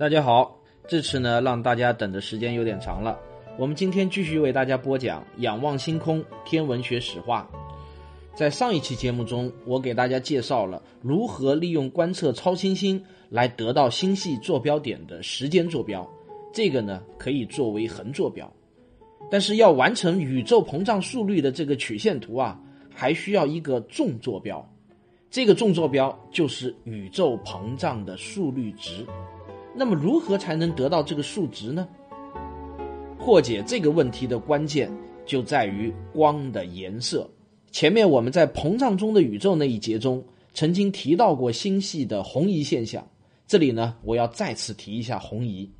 大家好，这次呢让大家等的时间有点长了。我们今天继续为大家播讲《仰望星空天文学史话》。在上一期节目中，我给大家介绍了如何利用观测超新星来得到星系坐标点的时间坐标，这个呢可以作为横坐标。但是要完成宇宙膨胀速率的这个曲线图啊，还需要一个纵坐标。这个纵坐标就是宇宙膨胀的速率值。那么如何才能得到这个数值呢？破解这个问题的关键就在于光的颜色。前面我们在膨胀中的宇宙那一节中曾经提到过星系的红移现象，这里呢我要再次提一下红移。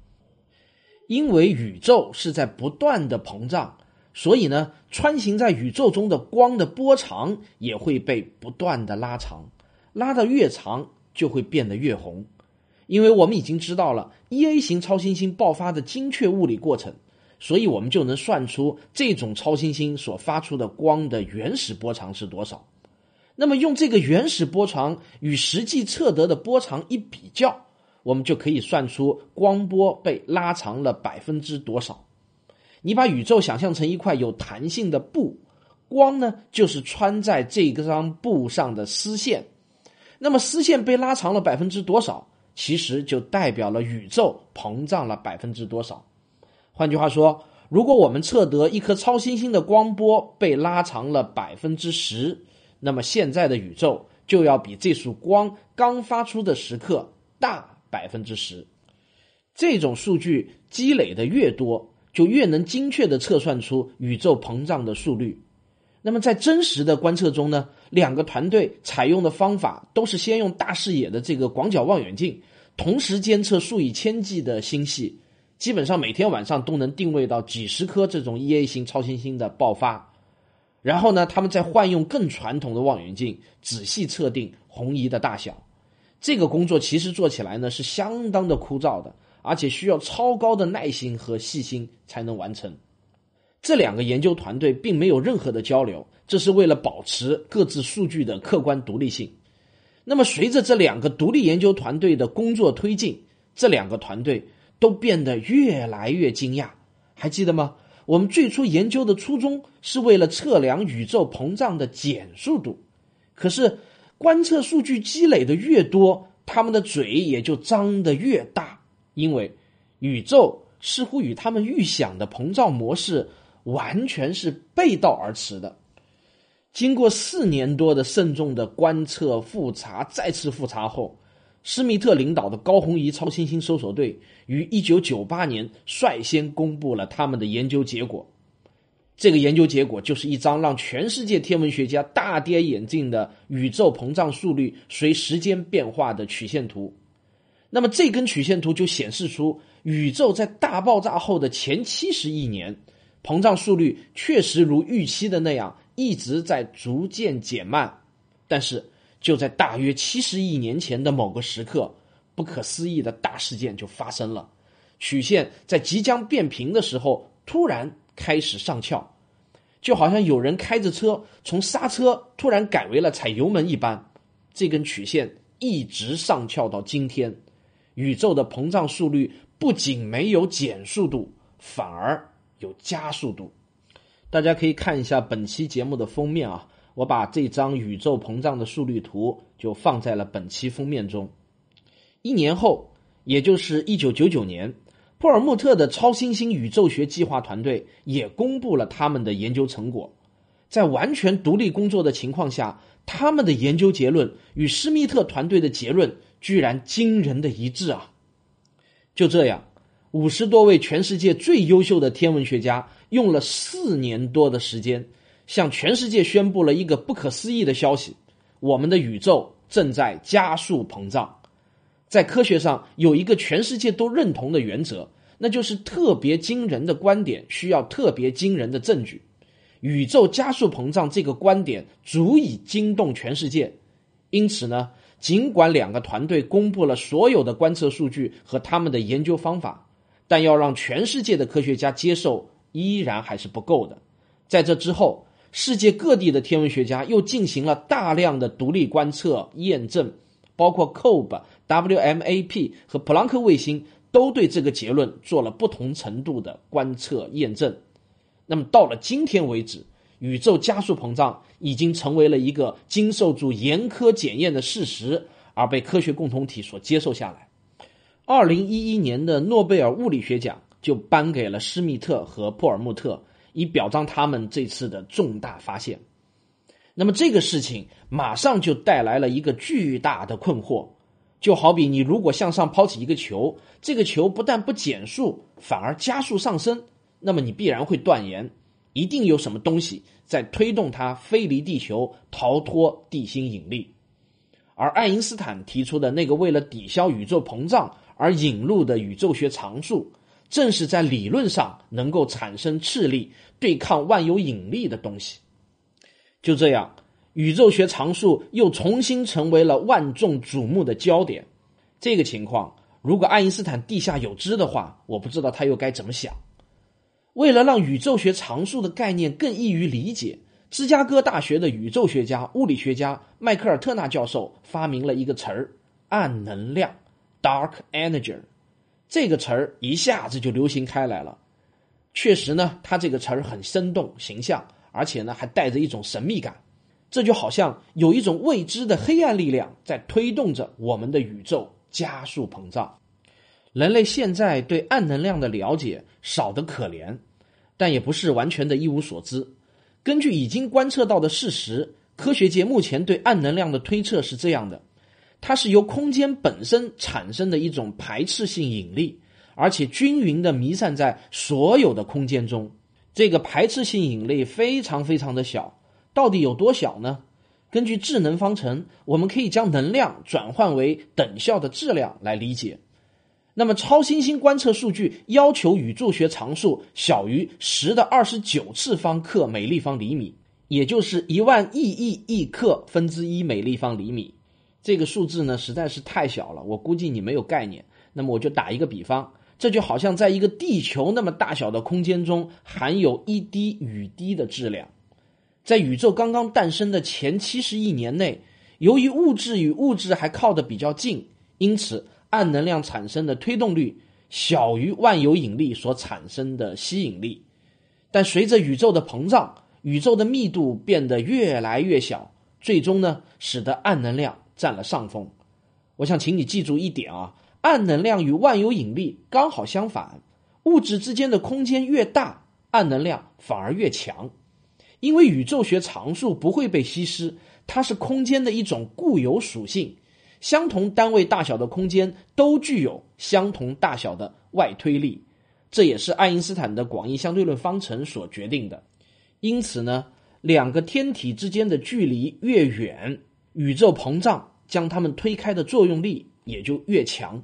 因为宇宙是在不断的膨胀，所以呢穿行在宇宙中的光的波长也会被不断的拉长，拉得越长就会变得越红。因为我们已经知道了 E A 型超新星爆发的精确物理过程，所以我们就能算出这种超新星所发出的光的原始波长是多少。那么用这个原始波长与实际测得的波长一比较，我们就可以算出光波被拉长了百分之多少。你把宇宙想象成一块有弹性的布，光呢就是穿在这张布上的丝线。那么丝线被拉长了百分之多少？其实就代表了宇宙膨胀了百分之多少。换句话说，如果我们测得一颗超新星的光波被拉长了百分之十，那么现在的宇宙就要比这束光刚发出的时刻大百分之十。这种数据积累的越多，就越能精确的测算出宇宙膨胀的速率。那么在真实的观测中呢，两个团队采用的方法都是先用大视野的这个广角望远镜，同时监测数以千计的星系，基本上每天晚上都能定位到几十颗这种 E A 型超新星的爆发。然后呢，他们再换用更传统的望远镜，仔细测定红移的大小。这个工作其实做起来呢是相当的枯燥的，而且需要超高的耐心和细心才能完成。这两个研究团队并没有任何的交流，这是为了保持各自数据的客观独立性。那么，随着这两个独立研究团队的工作推进，这两个团队都变得越来越惊讶。还记得吗？我们最初研究的初衷是为了测量宇宙膨胀的减速度，可是观测数据积累的越多，他们的嘴也就张得越大，因为宇宙似乎与他们预想的膨胀模式。完全是背道而驰的。经过四年多的慎重的观测、复查、再次复查后，施密特领导的高红移超新星搜索队于一九九八年率先公布了他们的研究结果。这个研究结果就是一张让全世界天文学家大跌眼镜的宇宙膨胀速率随时间变化的曲线图。那么，这根曲线图就显示出宇宙在大爆炸后的前七十亿年。膨胀速率确实如预期的那样一直在逐渐减慢，但是就在大约七十亿年前的某个时刻，不可思议的大事件就发生了。曲线在即将变平的时候，突然开始上翘，就好像有人开着车从刹车突然改为了踩油门一般。这根曲线一直上翘到今天，宇宙的膨胀速率不仅没有减速度，反而。有加速度，大家可以看一下本期节目的封面啊，我把这张宇宙膨胀的速率图就放在了本期封面中。一年后，也就是一九九九年，普尔穆特的超新星宇宙学计划团队也公布了他们的研究成果。在完全独立工作的情况下，他们的研究结论与施密特团队的结论居然惊人的一致啊！就这样。五十多位全世界最优秀的天文学家用了四年多的时间，向全世界宣布了一个不可思议的消息：我们的宇宙正在加速膨胀。在科学上有一个全世界都认同的原则，那就是特别惊人的观点需要特别惊人的证据。宇宙加速膨胀这个观点足以惊动全世界，因此呢，尽管两个团队公布了所有的观测数据和他们的研究方法，但要让全世界的科学家接受，依然还是不够的。在这之后，世界各地的天文学家又进行了大量的独立观测验证，包括 COBE、WMAP 和普朗克卫星都对这个结论做了不同程度的观测验证。那么到了今天为止，宇宙加速膨胀已经成为了一个经受住严苛检验的事实，而被科学共同体所接受下来。二零一一年的诺贝尔物理学奖就颁给了施密特和珀尔穆特，以表彰他们这次的重大发现。那么这个事情马上就带来了一个巨大的困惑，就好比你如果向上抛起一个球，这个球不但不减速，反而加速上升。那么你必然会断言，一定有什么东西在推动它飞离地球，逃脱地心引力。而爱因斯坦提出的那个为了抵消宇宙膨胀而引入的宇宙学常数，正是在理论上能够产生斥力对抗万有引力的东西。就这样，宇宙学常数又重新成为了万众瞩目的焦点。这个情况，如果爱因斯坦地下有知的话，我不知道他又该怎么想。为了让宇宙学常数的概念更易于理解，芝加哥大学的宇宙学家、物理学家迈克尔·特纳教授发明了一个词儿——暗能量 （dark energy）。这个词儿一下子就流行开来了。确实呢，它这个词儿很生动形象，而且呢还带着一种神秘感。这就好像有一种未知的黑暗力量在推动着我们的宇宙加速膨胀。人类现在对暗能量的了解少得可怜，但也不是完全的一无所知。根据已经观测到的事实，科学界目前对暗能量的推测是这样的：它是由空间本身产生的一种排斥性引力，而且均匀的弥散在所有的空间中。这个排斥性引力非常非常的小，到底有多小呢？根据智能方程，我们可以将能量转换为等效的质量来理解。那么，超新星观测数据要求宇宙学常数小于十的二十九次方克每立方厘米，也就是一万亿亿亿克分之一每立方厘米。这个数字呢，实在是太小了，我估计你没有概念。那么，我就打一个比方，这就好像在一个地球那么大小的空间中，含有一滴雨滴的质量。在宇宙刚刚诞生的前七十亿年内，由于物质与物质还靠得比较近，因此。暗能量产生的推动力小于万有引力所产生的吸引力，但随着宇宙的膨胀，宇宙的密度变得越来越小，最终呢，使得暗能量占了上风。我想请你记住一点啊，暗能量与万有引力刚好相反，物质之间的空间越大，暗能量反而越强，因为宇宙学常数不会被稀释，它是空间的一种固有属性。相同单位大小的空间都具有相同大小的外推力，这也是爱因斯坦的广义相对论方程所决定的。因此呢，两个天体之间的距离越远，宇宙膨胀将它们推开的作用力也就越强。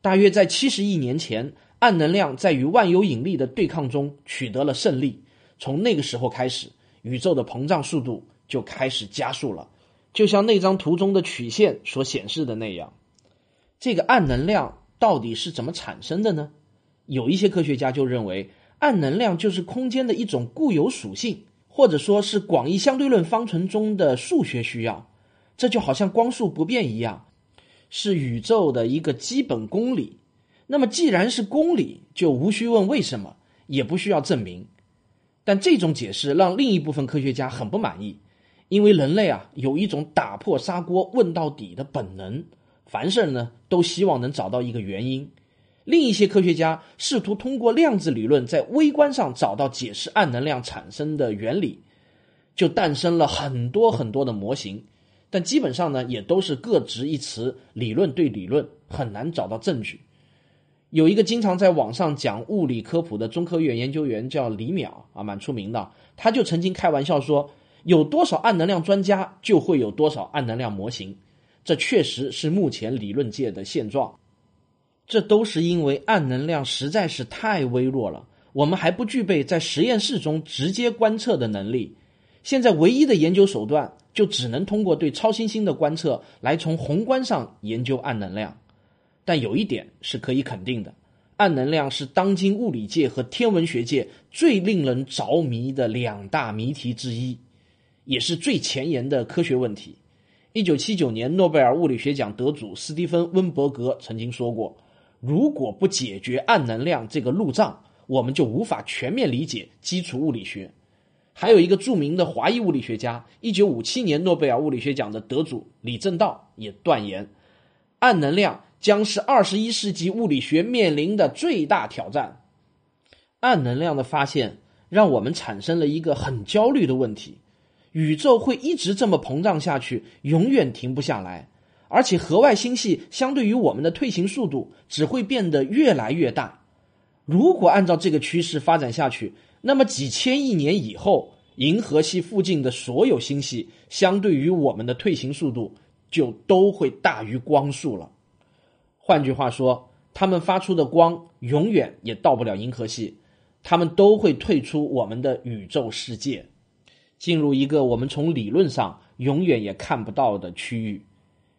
大约在七十亿年前，暗能量在与万有引力的对抗中取得了胜利。从那个时候开始，宇宙的膨胀速度就开始加速了。就像那张图中的曲线所显示的那样，这个暗能量到底是怎么产生的呢？有一些科学家就认为，暗能量就是空间的一种固有属性，或者说是广义相对论方程中的数学需要。这就好像光速不变一样，是宇宙的一个基本公理。那么既然是公理，就无需问为什么，也不需要证明。但这种解释让另一部分科学家很不满意。因为人类啊有一种打破砂锅问到底的本能，凡事呢都希望能找到一个原因。另一些科学家试图通过量子理论在微观上找到解释暗能量产生的原理，就诞生了很多很多的模型，但基本上呢也都是各执一词，理论对理论，很难找到证据。有一个经常在网上讲物理科普的中科院研究员叫李淼啊，蛮出名的，他就曾经开玩笑说。有多少暗能量专家，就会有多少暗能量模型。这确实是目前理论界的现状。这都是因为暗能量实在是太微弱了，我们还不具备在实验室中直接观测的能力。现在唯一的研究手段，就只能通过对超新星的观测来从宏观上研究暗能量。但有一点是可以肯定的，暗能量是当今物理界和天文学界最令人着迷的两大谜题之一，也是最前沿的科学问题。一九七九年诺贝尔物理学奖得主斯蒂芬·温伯格曾经说过。如果不解决暗能量这个路障，我们就无法全面理解基础物理学。还有一个著名的华裔物理学家，一九五七年诺贝尔物理学奖的得主李政道也断言，暗能量将是二十一世纪物理学面临的最大挑战。暗能量的发现让我们产生了一个很焦虑的问题：宇宙会一直这么膨胀下去，永远停不下来。而且，河外星系相对于我们的退行速度只会变得越来越大。如果按照这个趋势发展下去，那么几千亿年以后，银河系附近的所有星系相对于我们的退行速度就都会大于光速了。换句话说，它们发出的光永远也到不了银河系，它们都会退出我们的宇宙世界，进入一个我们从理论上永远也看不到的区域。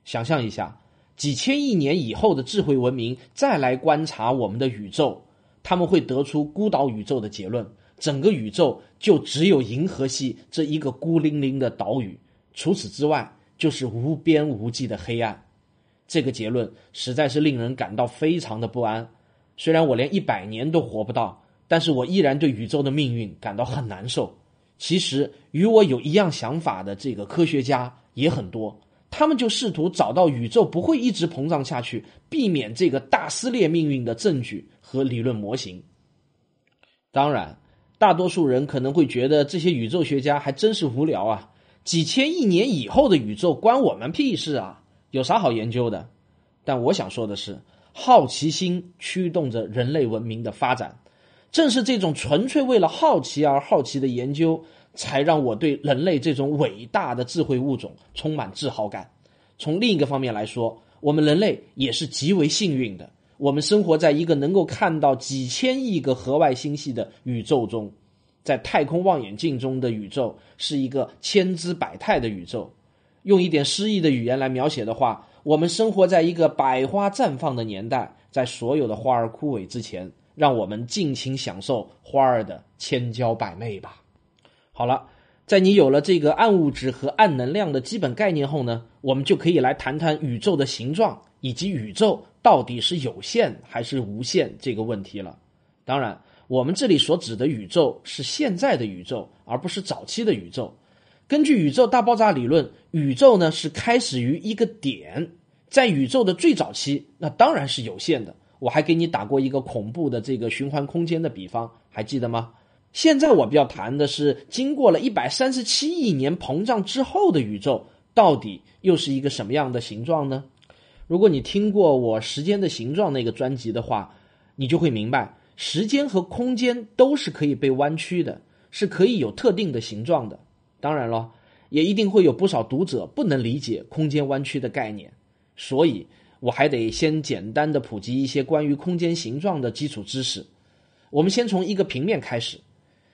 想象一下，几千亿年以后的智慧文明再来观察我们的宇宙，他们会得出孤岛宇宙的结论：整个宇宙就只有银河系这一个孤零零的岛屿，除此之外就是无边无际的黑暗。这个结论实在是令人感到非常的不安。虽然我连一百年都活不到，但是我依然对宇宙的命运感到很难受。其实与我有一样想法的这个科学家也很多。他们就试图找到宇宙不会一直膨胀下去，避免这个大撕裂命运的证据和理论模型。当然，大多数人可能会觉得这些宇宙学家还真是无聊啊！几千亿年以后的宇宙关我们屁事啊？有啥好研究的？但我想说的是，好奇心驱动着人类文明的发展，正是这种纯粹为了好奇而好奇的研究。才让我对人类这种伟大的智慧物种充满自豪感。从另一个方面来说，我们人类也是极为幸运的。我们生活在一个能够看到几千亿个河外星系的宇宙中，在太空望远镜中的宇宙是一个千姿百态的宇宙。用一点诗意的语言来描写的话，我们生活在一个百花绽放的年代，在所有的花儿枯萎之前，让我们尽情享受花儿的千娇百媚吧。好了，在你有了这个暗物质和暗能量的基本概念后呢，我们就可以来谈谈宇宙的形状以及宇宙到底是有限还是无限这个问题了。当然，我们这里所指的宇宙是现在的宇宙，而不是早期的宇宙。根据宇宙大爆炸理论，宇宙呢是开始于一个点，在宇宙的最早期，那当然是有限的。我还给你打过一个恐怖的这个循环空间的比方，还记得吗？现在我们要谈的是，经过了一百三十七亿年膨胀之后的宇宙，到底又是一个什么样的形状呢？如果你听过我《时间的形状》那个专辑的话，你就会明白，时间和空间都是可以被弯曲的，是可以有特定的形状的。当然了，也一定会有不少读者不能理解空间弯曲的概念，所以我还得先简单的普及一些关于空间形状的基础知识。我们先从一个平面开始。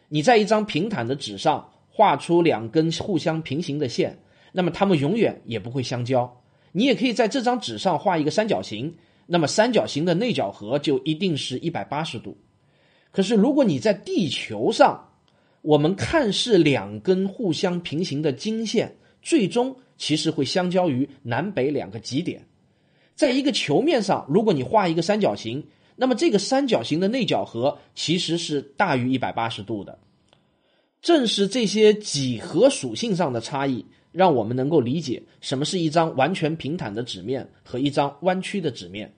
你在一张平坦的纸上画出两根互相平行的线，那么它们永远也不会相交。你也可以在这张纸上画一个三角形，那么三角形的内角和就一定是一百八十度。可是如果你在地球上，我们看似两根互相平行的经线，最终其实会相交于南北两个极点。在一个球面上，如果你画一个三角形。那么这个三角形的内角和其实是大于一百八十度的，正是这些几何属性上的差异，让我们能够理解什么是一张完全平坦的纸面和一张弯曲的纸面。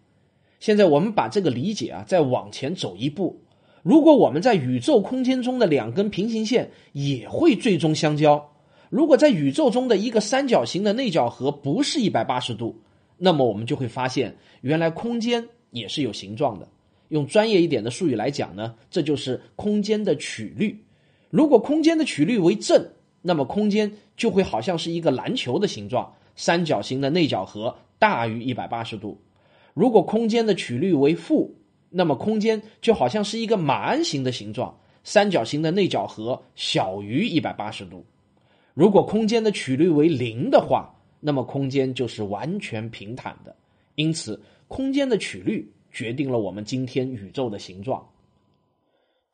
现在我们把这个理解啊再往前走一步，如果我们在宇宙空间中的两根平行线也会最终相交，如果在宇宙中的一个三角形的内角和不是一百八十度，那么我们就会发现，原来空间也是有形状的。用专业一点的术语来讲呢，这就是空间的曲率。如果空间的曲率为正，那么空间就会好像是一个篮球的形状，三角形的内角和大于一百八十度。如果空间的曲率为负，那么空间就好像是一个马鞍形的形状，三角形的内角和小于一百八十度。如果空间的曲率为零的话，那么空间就是完全平坦的。因此，空间的曲率决定了我们今天宇宙的形状。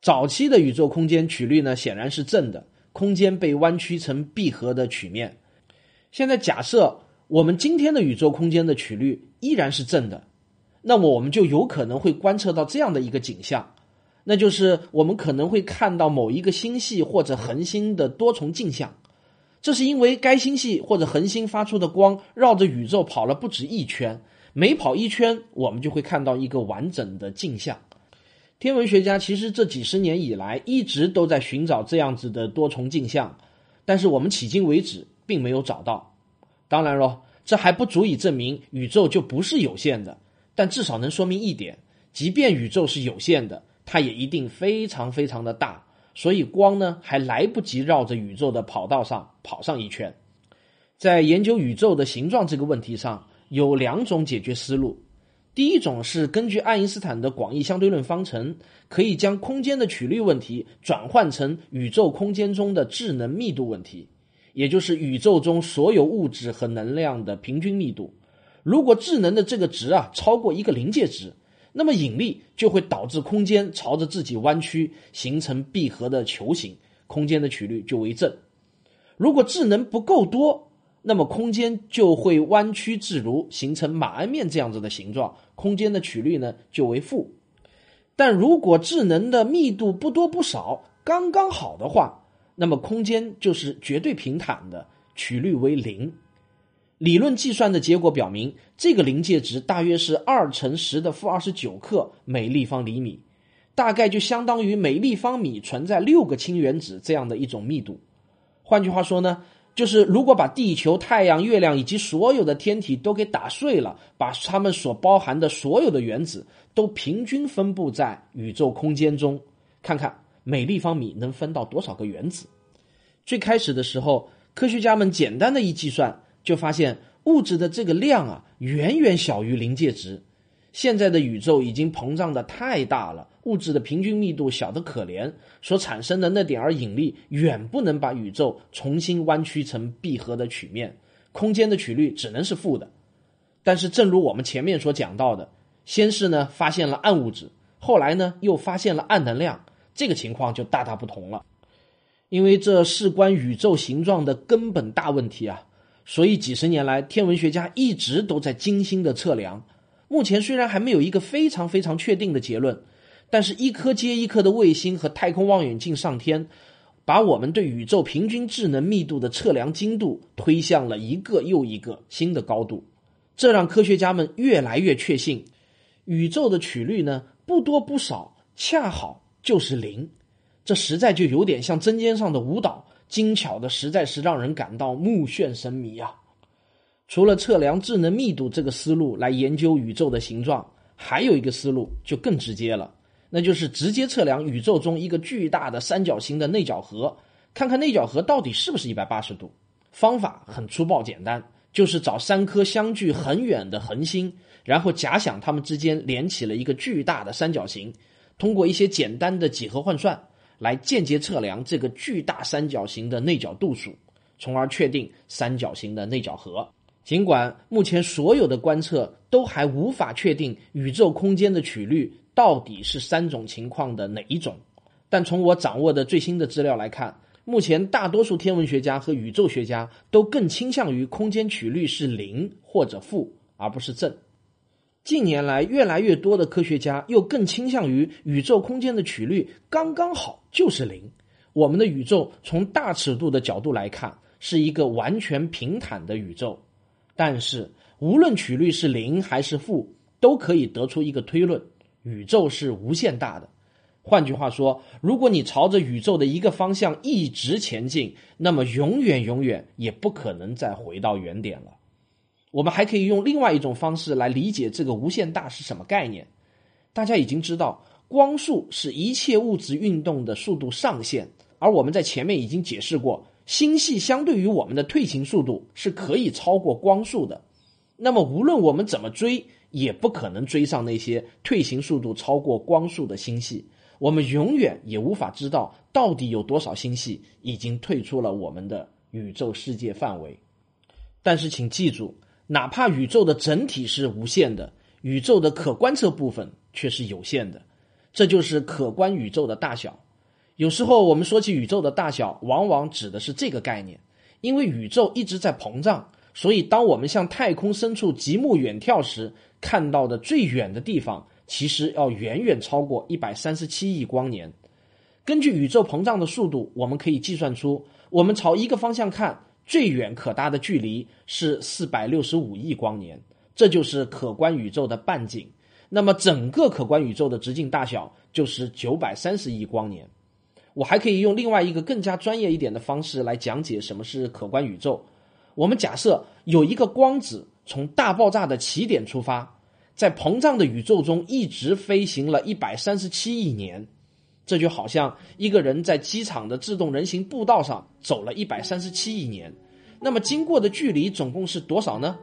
早期的宇宙空间曲率呢，显然是正的，空间被弯曲成闭合的曲面。现在假设我们今天的宇宙空间的曲率依然是正的，那么我们就有可能会观测到这样的一个景象，那就是我们可能会看到某一个星系或者恒星的多重镜像。这是因为该星系或者恒星发出的光绕着宇宙跑了不止一圈，每跑一圈，我们就会看到一个完整的镜像。天文学家其实这几十年以来一直都在寻找这样子的多重镜像，但是我们迄今为止并没有找到。当然喽，这还不足以证明宇宙就不是有限的，但至少能说明一点：即便宇宙是有限的，它也一定非常非常的大。所以光呢还来不及绕着宇宙的跑道上跑上一圈，在研究宇宙的形状这个问题上，有两种解决思路。第一种是根据爱因斯坦的广义相对论方程，可以将空间的曲率问题转换成宇宙空间中的智能密度问题，也就是宇宙中所有物质和能量的平均密度。如果智能的这个值啊超过一个临界值。那么引力就会导致空间朝着自己弯曲，形成闭合的球形，空间的曲率就为正。如果智能不够多，那么空间就会弯曲自如，形成马鞍面这样子的形状，空间的曲率呢就为负。但如果质能的密度不多不少，刚刚好的话，那么空间就是绝对平坦的，曲率为零。理论计算的结果表明，这个临界值大约是二乘十的负二十九克每立方厘米，大概就相当于每立方米存在六个氢原子这样的一种密度。换句话说呢，就是如果把地球、太阳、月亮以及所有的天体都给打碎了，把它们所包含的所有的原子都平均分布在宇宙空间中，看看每立方米能分到多少个原子。最开始的时候，科学家们简单的一计算。就发现物质的这个量啊，远远小于临界值。现在的宇宙已经膨胀的太大了，物质的平均密度小得可怜，所产生的那点儿引力远不能把宇宙重新弯曲成闭合的曲面，空间的曲率只能是负的。但是，正如我们前面所讲到的，先是呢发现了暗物质，后来呢又发现了暗能量，这个情况就大大不同了，因为这事关宇宙形状的根本大问题啊。所以几十年来，天文学家一直都在精心的测量。目前虽然还没有一个非常非常确定的结论，但是一颗接一颗的卫星和太空望远镜上天，把我们对宇宙平均智能密度的测量精度推向了一个又一个新的高度。这让科学家们越来越确信，宇宙的曲率呢不多不少，恰好就是零。这实在就有点像针尖上的舞蹈。精巧的实在是让人感到目眩神迷啊！除了测量智能密度这个思路来研究宇宙的形状，还有一个思路就更直接了，那就是直接测量宇宙中一个巨大的三角形的内角和，看看内角和到底是不是一百八十度。方法很粗暴简单，就是找三颗相距很远的恒星，然后假想它们之间连起了一个巨大的三角形，通过一些简单的几何换算。来间接测量这个巨大三角形的内角度数，从而确定三角形的内角和。尽管目前所有的观测都还无法确定宇宙空间的曲率到底是三种情况的哪一种，但从我掌握的最新的资料来看，目前大多数天文学家和宇宙学家都更倾向于空间曲率是零或者负，而不是正。近年来，越来越多的科学家又更倾向于宇宙空间的曲率刚刚好就是零。我们的宇宙从大尺度的角度来看，是一个完全平坦的宇宙。但是，无论曲率是零还是负，都可以得出一个推论：宇宙是无限大的。换句话说，如果你朝着宇宙的一个方向一直前进，那么永远永远也不可能再回到原点了。我们还可以用另外一种方式来理解这个无限大是什么概念。大家已经知道，光速是一切物质运动的速度上限，而我们在前面已经解释过，星系相对于我们的退行速度是可以超过光速的。那么无论我们怎么追，也不可能追上那些退行速度超过光速的星系。我们永远也无法知道到底有多少星系已经退出了我们的宇宙世界范围。但是请记住，哪怕宇宙的整体是无限的，宇宙的可观测部分却是有限的。这就是可观宇宙的大小。有时候我们说起宇宙的大小，往往指的是这个概念。因为宇宙一直在膨胀，所以当我们向太空深处极目远眺时，看到的最远的地方，其实要远远超过一百三十七亿光年。根据宇宙膨胀的速度，我们可以计算出，我们朝一个方向看，最远可达的距离是四百六十五亿光年，这就是可观宇宙的半径。那么，整个可观宇宙的直径大小就是九百三十亿光年。我还可以用另外一个更加专业一点的方式来讲解什么是可观宇宙。我们假设有一个光子从大爆炸的起点出发，在膨胀的宇宙中一直飞行了一百三十七亿年，这就好像一个人在机场的自动人行步道上走了一百三十七亿年。那么经过的距离总共是多少呢？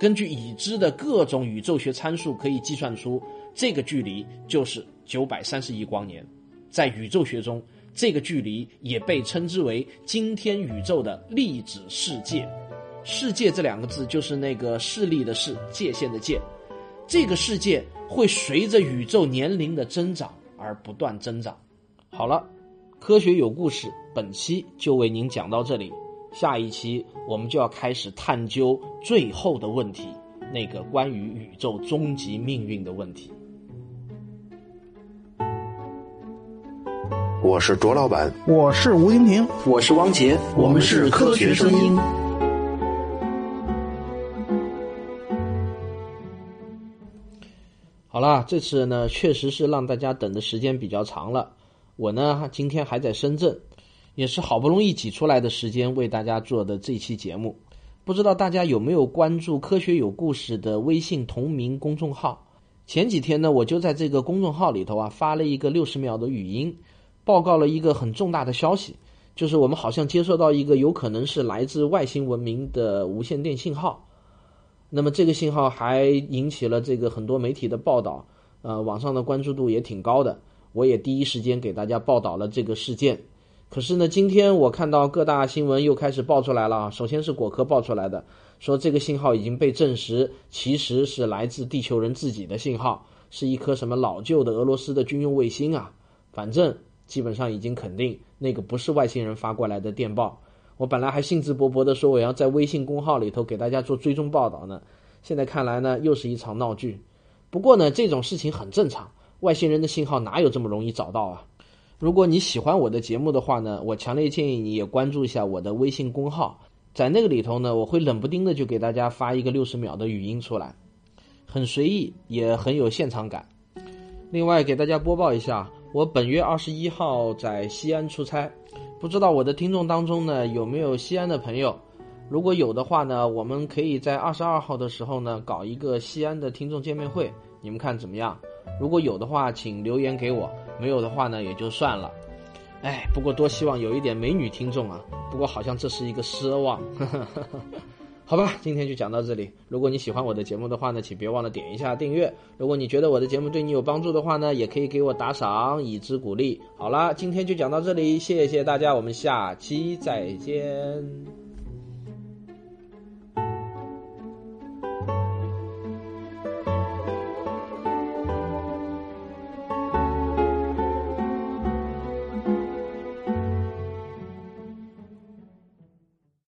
根据已知的各种宇宙学参数，可以计算出这个距离就是九百三十亿光年。在宇宙学中，这个距离也被称之为今天宇宙的粒子世界。世界这两个字就是那个势力的势，界限的界。这个世界会随着宇宙年龄的增长而不断增长。好了，科学有故事，本期就为您讲到这里。下一期我们就要开始探究最后的问题，那个关于宇宙终极命运的问题。我是卓老板，我是吴婷婷，我是汪杰，我们是科学声音。好啦，这次呢确实是让大家等的时间比较长了。我呢今天还在深圳。也是好不容易挤出来的时间为大家做的这期节目，不知道大家有没有关注“科学有故事”的微信同名公众号？前几天呢，我就在这个公众号里头啊发了一个六十秒的语音，报告了一个很重大的消息，就是我们好像接收到一个有可能是来自外星文明的无线电信号。那么这个信号还引起了这个很多媒体的报道，呃，网上的关注度也挺高的。我也第一时间给大家报道了这个事件。可是呢，今天我看到各大新闻又开始爆出来了。首先是果壳爆出来的，说这个信号已经被证实，其实是来自地球人自己的信号，是一颗什么老旧的俄罗斯的军用卫星啊。反正基本上已经肯定那个不是外星人发过来的电报。我本来还兴致勃勃地说我要在微信公号里头给大家做追踪报道呢，现在看来呢又是一场闹剧。不过呢，这种事情很正常，外星人的信号哪有这么容易找到啊？如果你喜欢我的节目的话呢，我强烈建议你也关注一下我的微信公号，在那个里头呢，我会冷不丁的就给大家发一个六十秒的语音出来，很随意，也很有现场感。另外给大家播报一下，我本月二十一号在西安出差，不知道我的听众当中呢有没有西安的朋友？如果有的话呢，我们可以在二十二号的时候呢搞一个西安的听众见面会，你们看怎么样？如果有的话，请留言给我。没有的话呢，也就算了。哎，不过多希望有一点美女听众啊。不过好像这是一个奢望。好吧，今天就讲到这里。如果你喜欢我的节目的话呢，请别忘了点一下订阅。如果你觉得我的节目对你有帮助的话呢，也可以给我打赏以资鼓励。好啦，今天就讲到这里，谢谢大家，我们下期再见。